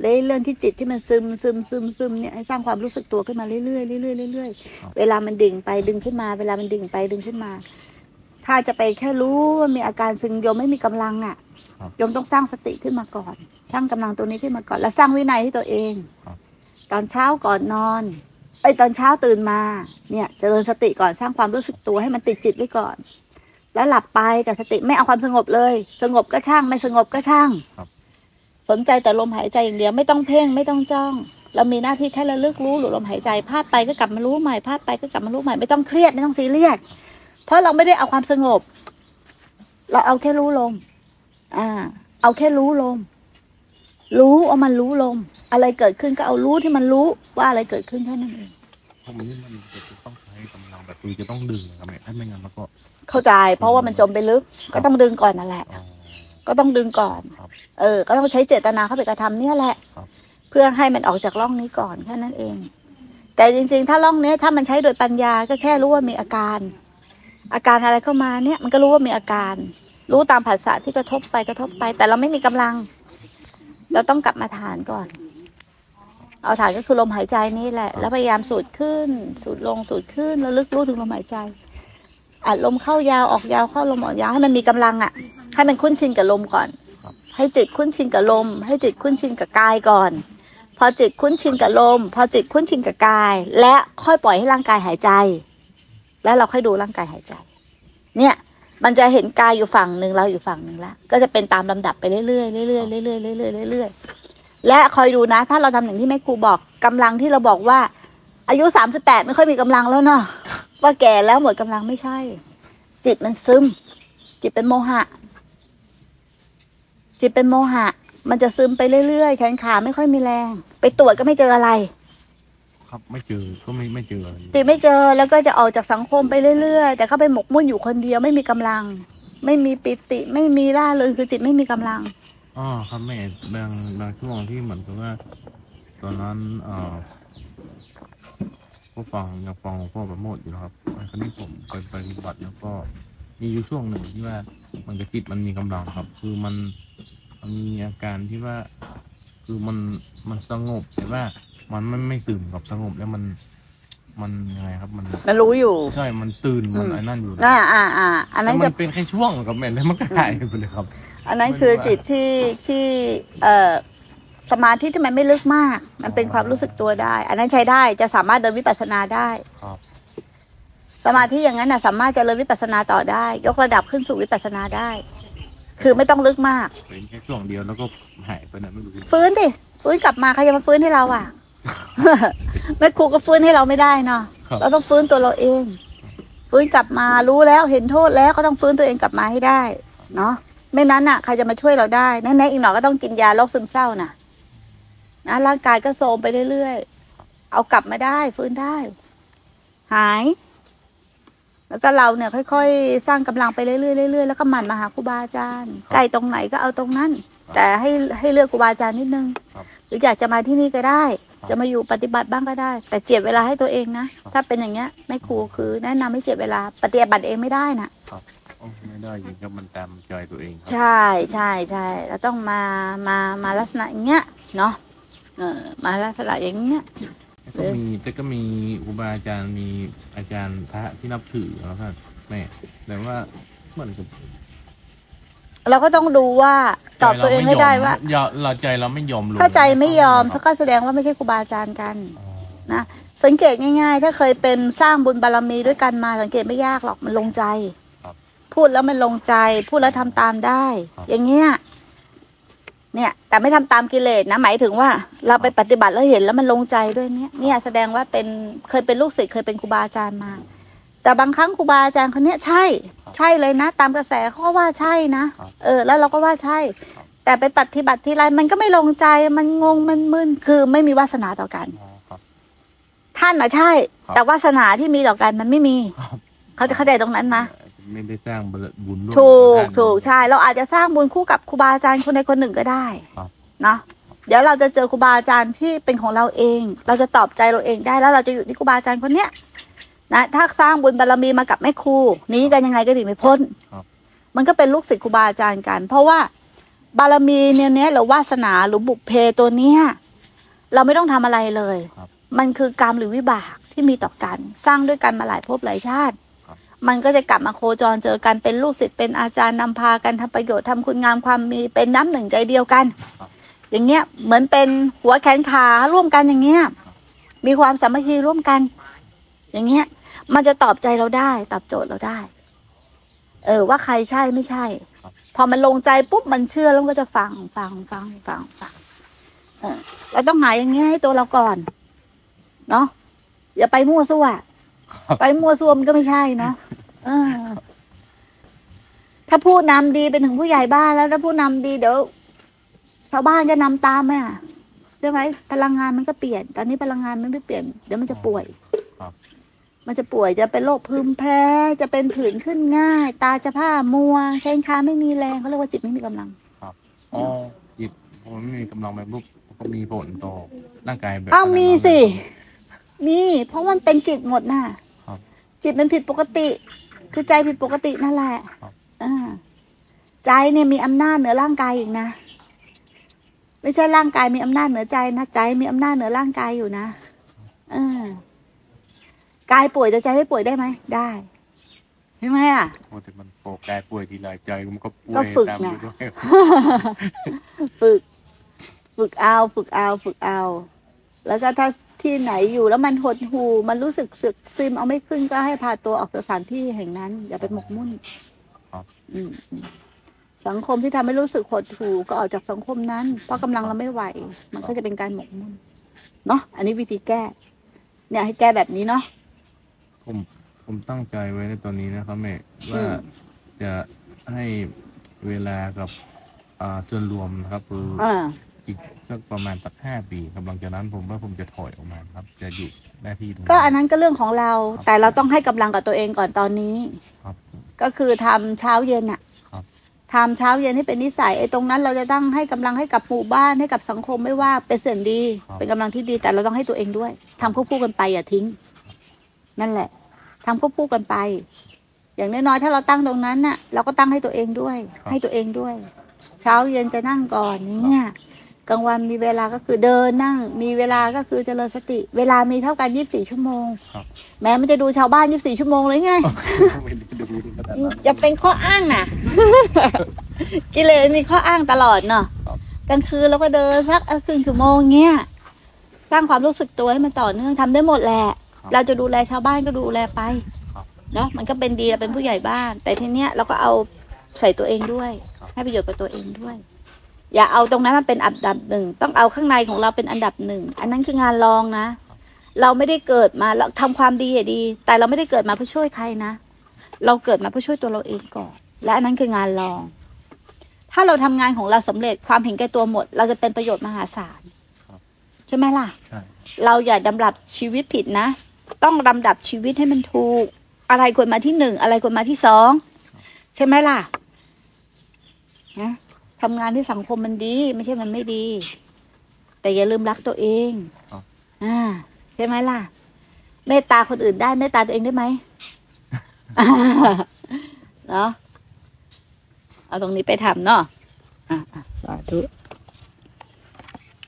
เลยเรื่องที่จิตที่มันซึมซึมซึมซึมเนี่ยให้สร้างความรู้สึกตัวขึ้นมาเรื่อยๆเรื่อยๆเรื่อยครับๆเวลามันดิ่งไปดึงขึ้นมา เวลามันดิ่งไปดึงขึ้นมา ถ้าจะไปแค่รู้ว่ามีอาการซึมโยมไม่มีกำลังอะครับโยมต้องสร้างสติขึ้นมาก่อน สร้างกำลังตัวนี้ขึ้นมาก่อน แล้วสร้างวินัยให้ตัวเองครับตอนเช้าก่อนนอนไอยตอนเช้าตื่นมาเนี่ยเจริญสติก่อนสร้างความรู้สึกตัวให้มันติดจิตไว้ก่อน แล้วหลับไปกับสติไม่เอาความสงบเลย สงบก็ช่างไม่สงบก็ช่างครับ สนใจแต่ลมหายใจอย่างเดียวไม่ต้องเพ่งไม่ต้องจ้อง เรามีหน้าที่แค่ระลึกรู้หรือลมหายใจพลาดไปก็กลับมารู้ใหม่พลาดไปก็กลับมารู้ใหม่ไม่ต้องเครียดไม่ต้องซีเรียสเพราะเราไม่ได้เอาความสงบ เราเอาแค่รู้ลม อ่า เอาแค่รู้ลม รู้เอามันรู้ลม อะไรเกิดขึ้นก็เอารู้ที่มันรู้ว่าอะไรเกิดขึ้นแค่นั้นเองพวกนี้มันจะต้องใช้กำลังแบบคือจะต้องดึงนะครับแม่ถ้าไม่งั้นแล้วก็ เข้าใจ เพราะว่ามันจมไปลึกก็ต้องดึงก่อนนั่นแหละอ๋อ ก็ต้องดึงก่อนครับเออ ก็ต้องใช้เจตนาเข้าไปกระทำเนี่ยแหละครับเพื่อให้มันออกจากร่องนี้ก่อนแค่นั้นเอง แต่จริง ๆ ถ้าร่องเนี้ยถ้ามันใช้โดยปัญญาก็แค่รู้ว่ามีอาการ อาการอะไรเข้ามาเนี่ย มันก็รู้ว่ามีอาการ รู้ตามภาษาที่กระทบไปกระทบไป แต่เราไม่มีกำลัง เราต้องกลับมาฐานก่อน เอาฐานก็คือลมหายใจนี่แหละ แล้วพยายามสูดขึ้น สูดลงสูดขึ้นแล้วลึกรู้ถึงลมหายใจอัดลมเข้ายาวออกยาวเข้าลมออกยาวให้มันมีกำลังอะ ให้มันคุ้นชินกับลมก่อนครับให้จิตคุ้นชินกับลม ให้จิตคุ้นชินกับกายก่อน พอจิตคุ้นชินกับลม พอจิตคุ้นชินกับกาย และค่อยปล่อยให้ร่างกายหายใจ แล้วเราค่อยดูร่างกายหายใจ เนี่ยมันจะเห็นกายอยู่ฝั่งหนึ่งเราอยู่ฝั่งหนึ่งละก็จะเป็นตามลำดับไปเรื่อยๆเรื่อยๆเรื่อยๆเรื่อยๆเรื่อยๆและคอยดูนะ ถ้าเราทำอย่างที่แม่ครูบอกกำลังที่เราบอกว่า อายุสามสิบแปดไม่ค่อยมีกำลังแล้วเนาะว่าแก่แล้วหมดกำลังไม่ใช่ จิตมันซึม จิตเป็นโมหะ จิตเป็นโมหะ มันจะซึมไปเรื่อยๆแขนขาไม่ค่อยมีแรง ไปตรวจก็ไม่เจออะไร ครับไม่เจอก็ไม่ไม่เจออะไรติดไม่เจอแล้วก็จะออกจากสังคมไปเรื่อยๆ แต่เขาไปหมกมุ่นอยู่คนเดียวไม่มีกำลัง ไม่มีปิติไม่มีร่าเริงคือจิตไม่มีกำลัง อ๋อครับแม่บางบางช่วงที่เหมือนกับว่า ตอนนั้นเอ่อก็ฟังยังฟังหลวงพ่อประโมทอยู่นะครับคราวนี้ผมไปไปปฏิบัติแล้วก็มีอยู่ช่วงหนึ่งที่ว่ามันกระจิตมันมีกำลังครับ คือมัน มันมีอาการที่ว่า คือมันมันสงบแต่ว่า มันไม่ไม่ซึมกับสงบแล้วมัน มันยังไงครับมัน มันรู้อยู่ ใช่ มันตื่นมันอืมไอ้นั่นอยู่อ่าอ่าอ่าอันแล้นั้วนมัจะนเป็นแค่ช่วงกับแม่แล้วมันก็หายไปเลยครับ อันนั้นคือจิตที่ที่เอ่อสมาธิที่มันไม่ลึกมาก มันเป็นความรู้สึกตัวได้ อันนั้นใช้ได้จะสามารถเดินวิปัสสนาได้ ครับ สมาธิอย่างนั้นนะสามารถเจริญวิปัสสนาต่อได้ ยกระดับขึ้นสู่วิปัสสนาได้ คือไม่ต้องลึกมาก เป็นแค่ช่วงเดียวแล้วก็หายไปไหนไม่รู้ฟื้นดิฟื้นกลับมาใครจะมาฟื้นให้เราอะ แม่ครูก็ฟื้นให้เราไม่ได้เนาะครับเราต้องฟื้นตัวเราเอง ฟื้นกลับมารู้แล้วเห็นโทษแล้วก็ต้องฟื้นตัวเองกลับมาให้ได้ เนาะไม่นั้นอะใครจะมาช่วยเราได้แน่ๆอีกหน่อยก็ต้องกินยาโรคซึมเศร้าน่ะนะร่างกายก็โทรมไปเรื่อยๆเอากลับมาได้ ฟื้นได้ หาย แล้วก็เราเนี่ยค่อยๆ สร้างกำลังไปเรื่อยๆเรื่อยๆแล้วก็หมั่นมาหาครูบาอาจารย์ใกล้ตรงไหนก็เอาตรงนั้น แต่ให้ให้เลือกครูบาอาจารย์นิดนึงครับหรืออยากจะมาที่นี่ก็ได้ครับจะมาอยู่ปฏิบัติบ้างก็ได้ แต่เจียบเวลาให้ตัวเองนะ ถ้าเป็นอย่างเงี้ยแม่ครูคือแนะนำให้เจียบเวลาปฏิบัติเองไม่ได้นะโอ้ไม่ได้จริงครับมันตามใจตัวเองครับใช่ใช่ใช่เราต้องมามามาลักษณะอย่างเงี้ยเนาะเออมาลักษณะอย่างเงี้ยแต่ ก็มีแต่ก็มีครูบาอาจารย์มีอาจารย์พระที่นับถือแล้วก็แม่แต่ว่าเหมือนกับเราก็ต้องดูว่าตอบตัวเองให้ได้ว่าอย่าเราใจเราไม่ยอมลงถ้าใจไม่ยอมครับก็แสดงว่าไม่ใช่ครูบาอาจารย์กันอ๋อนะสังเกตง่าย ๆ ถ้าเคยเป็นสร้างบุญบารมีด้วยกันมาสังเกตไม่ยากหรอกมันลงใจครับพูดแล้วมันลงใจ พูดแล้วทำตามได้ครับอย่างเงี้ย เนี่ย แต่ไม่ทำตามกิเลสนะ หมายถึงว่า เราไปปฏิบัติแล้วเห็นแล้วมันลงใจด้วยเนี่ย เนี่ยแสดงว่าเป็นเคยเป็นลูกศิษย์เคยเป็นครูบาอาจารย์มา แต่บางครั้งครูบาอาจารย์คนเนี้ยใช่ ใช่เลยนะ ตามกระแสเขาก็ว่าใช่นะ เออ แล้วเราก็ว่าใช่ แต่ไปปฏิบัติทีไรมันก็ไม่ลงใจ มันงง มันมึน คือไม่มีวาสนาต่อกันอ๋อครับท่านนะใช่ครับแต่วาสนาที่มีต่อกันมันไม่มีครับเขาจะเข้าใจตรงนั้นนะ ไม่ได้สร้างบุญร่วมถูกบท่านถูกใช่ เราอาจจะสร้างบุญคู่กับครูบาอาจารย์คนใดคนหนึ่งก็ได้ครับเนาะเดี๋ยวเราจะเจอครูบาอาจารย์ที่เป็นของเราเอง เราจะตอบใจเราเองได้แล้วเราจะอยู่ที่ครูบาอาจารย์คนเนี้ยนะถ้าสร้างบุญบารมีมากับแม่ครูหนี้กันยังไงก็หนีไม่พ้นครับมันก็เป็นลูกศิษย์ครูบาอาจารย์กัน เพราะว่าบารมีเนี่ยเนี้ยหรือวาสนาหรือบุพเพตัวเนี้ยเราไม่ต้องทำอะไรเลยครับมันคือกรรมหรือวิบากที่มีต่อกัน สร้างด้วยกันมาหลายภพหลายชาติครับ มันก็จะกลับมาโคจรเจอกันเป็นลูกศิษย์เป็นอาจารย์นำพากันทำประโยชน์ทำคุณงามความมีเป็นน้ำหนึ่งใจเดียวกัน อย่างเงี้ยเหมือนเป็นหัวแขนขาร่วมกันอย่างเงี้ยมีความสามัคคีร่วมกัน อย่างเงี้ย มันจะตอบใจเราได้ตอบโจทย์เราได้ เออ ว่าใครใช่ไม่ใช่ครับพอมันลงใจปุ๊บมันเชื่อแล้วมันก็จะฟังฟังฟังฟังฟังเออเราต้องหาอย่างเงี้ยให้ตัวเราก่อน เนาะอย่าไปมั่วซั่วครับ ไปมั่วซั่วมันก็ไม่ใช่เนาะเออถ้าผู้นำดีเป็นถึงผู้ใหญ่บ้านแล้วถ้าผู้นำดีเดี๋ยวชาวบ้านจะนำตามไหมอะใช่ไหมพลังงานมันก็เปลี่ยน ตอนนี้พลังงานมันไม่เปลี่ยนเดี๋ยวมันจะป่วยครับมันจะป่วยจะเป็นโรคพึมแพ้จะเป็นผื่นขึ้นง่าย ตาจะผ้ามัวแข้งขาไม่มีแรงเขาเรียกว่าจิตไม่มีกำลังอ๋อจิตผมไม่มีกำลังแบบรูปก็มีผลต่อร่างกายแบบอ้าวมีสิ มีเพราะมันเป็นจิตหมดน่ะครับจิตมันผิดปกติ คือใจผิดปกตินั่นแหละครับอ่าใจเนี่ยมีอำนาจเหนือร่างกายอีกนะไม่ใช่ร่างกายมีอำนาจเหนือใจนะใจมีอำนาจเหนือร่างกายอยู่นะเออกายป่วยแต่ใจไม่ป่วยได้ไหมได้ใช่ไหมอะโอ้แต่มันโปรกายป่วยทีไรใจมันก็ป่วยก็ฝึกตามไงไปด้วยฝึก ฝึกเอา ฝึกเอา ฝึกเอา แล้วก็ถ้า ที่ไหนอยู่แล้วมันหดหูมันรู้สึกสึกซึมเอาไม่ขึ้นก็ให้พาตัวออกจากสถานที่แห่งนั้น อย่าไปหมกมุ่นครับอืมอืมสังคมที่ทำให้รู้สึกหดหูก็ออกจากสังคมนั้น เพราะกำลังเราไม่ไหว มันก็จะเป็นการหมกมุ่นเนาะอันนี้วิธีแก้ เนี่ยให้แก้แบบนี้เนาะผมผมตั้งใจไว้ในตอนนี้นะครับแม่อืว่ามจะให้เวลากับ อ่าส่วนรวมนะครับคือ อ่าอีกสักประมาณสักห้าปีครับหลังจากนั้นผมว่าผมจะถอยออกมาครับ จะหยุดหน้าที่ตรงก็อันนั้นก็เรื่องของเราครับแต่เราต้องให้กำลังกับตัวเองก่อนตอนนี้ ครับ ก็คือทำเช้าเย็นอะครับ ทำเช้าเย็นให้เป็นนิสัยไอ้ตรงนั้นเราจะต้องให้กำลังให้กับหมู่บ้านให้กับสังคมไม่ว่าเป็นสิ่งดีเป็นกำลังที่ดีแต่เราต้องให้ตัวเองด้วยทำควบคู่กันไปอย่าทิ้ง นั่นแหละทำควบคู่กันไป อย่างน้อยๆถ้าเราตั้งตรงนั้นน่ะ เราก็ตั้งให้ตัวเองด้วย ให้ตัวเองด้วย เช้าเย็นจะนั่งก่อนเนี่ย กลางวันมีเวลาก็คือเดินนั่ง มีเวลาก็คือเจริญสติ เวลามีเท่ากันยี่สิบสี่ชั่วโมงครับแม้มันจะดูชาวบ้านยี่สิบสี่ชั่วโมงเลยไงไม่ได้ดูถึงขนาดนั้นอย่าเป็นข้ออ้างนะกิเลสมีข้ออ้างตลอดเนาะครับกลางคืนเราก็เดินสักครึ่งชั่วโมงเงี้ยสร้างความรู้สึกตัวให้มันต่อเนื่องทำได้หมดแหละครับเราจะดูแลชาวบ้านก็ดูแลไปครับเนาะมันก็เป็นดีเราเป็นผู้ใหญ่บ้าน แต่ทีเนี้ยเราก็เอาใส่ตัวเองด้วยครับให้ประโยชน์กับตัวเองด้วย อย่าเอาตรงนั้นมันเป็นอันดับหนึ่งต้องเอาข้างในของเราเป็นอันดับหนึ่งอันนั้นคืองานรองนะ เราไม่ได้เกิดมาเราทำความดีอะดี แต่เราไม่ได้เกิดมาเพื่อช่วยใครนะ เราเกิดมาเพื่อช่วยตัวเราเองก่อน และอันนั้นคืองานรอง ถ้าเราทำงานของเราสำเร็จความเห็นแก่ตัวหมด เราจะเป็นประโยชน์มหาศาลครับใช่ไหมล่ะใช่เราอย่าดำรับชีวิตผิดนะ ต้องลำดับชีวิตให้มันถูก อะไรควรมาที่หนึ่ง อะไรควรมาที่สอง ใช่ไหมล่ะนะ ทำงานที่สังคมมันดี ไม่ใช่มันไม่ดี แต่อย่าลืมรักตัวเองครับอ่าใช่ไหมล่ะ เมตตาคนอื่นได้เมตตาตัวเองได้ไหมเนาะเอาตรงนี้ไปทำเนาะอะอะสาธุ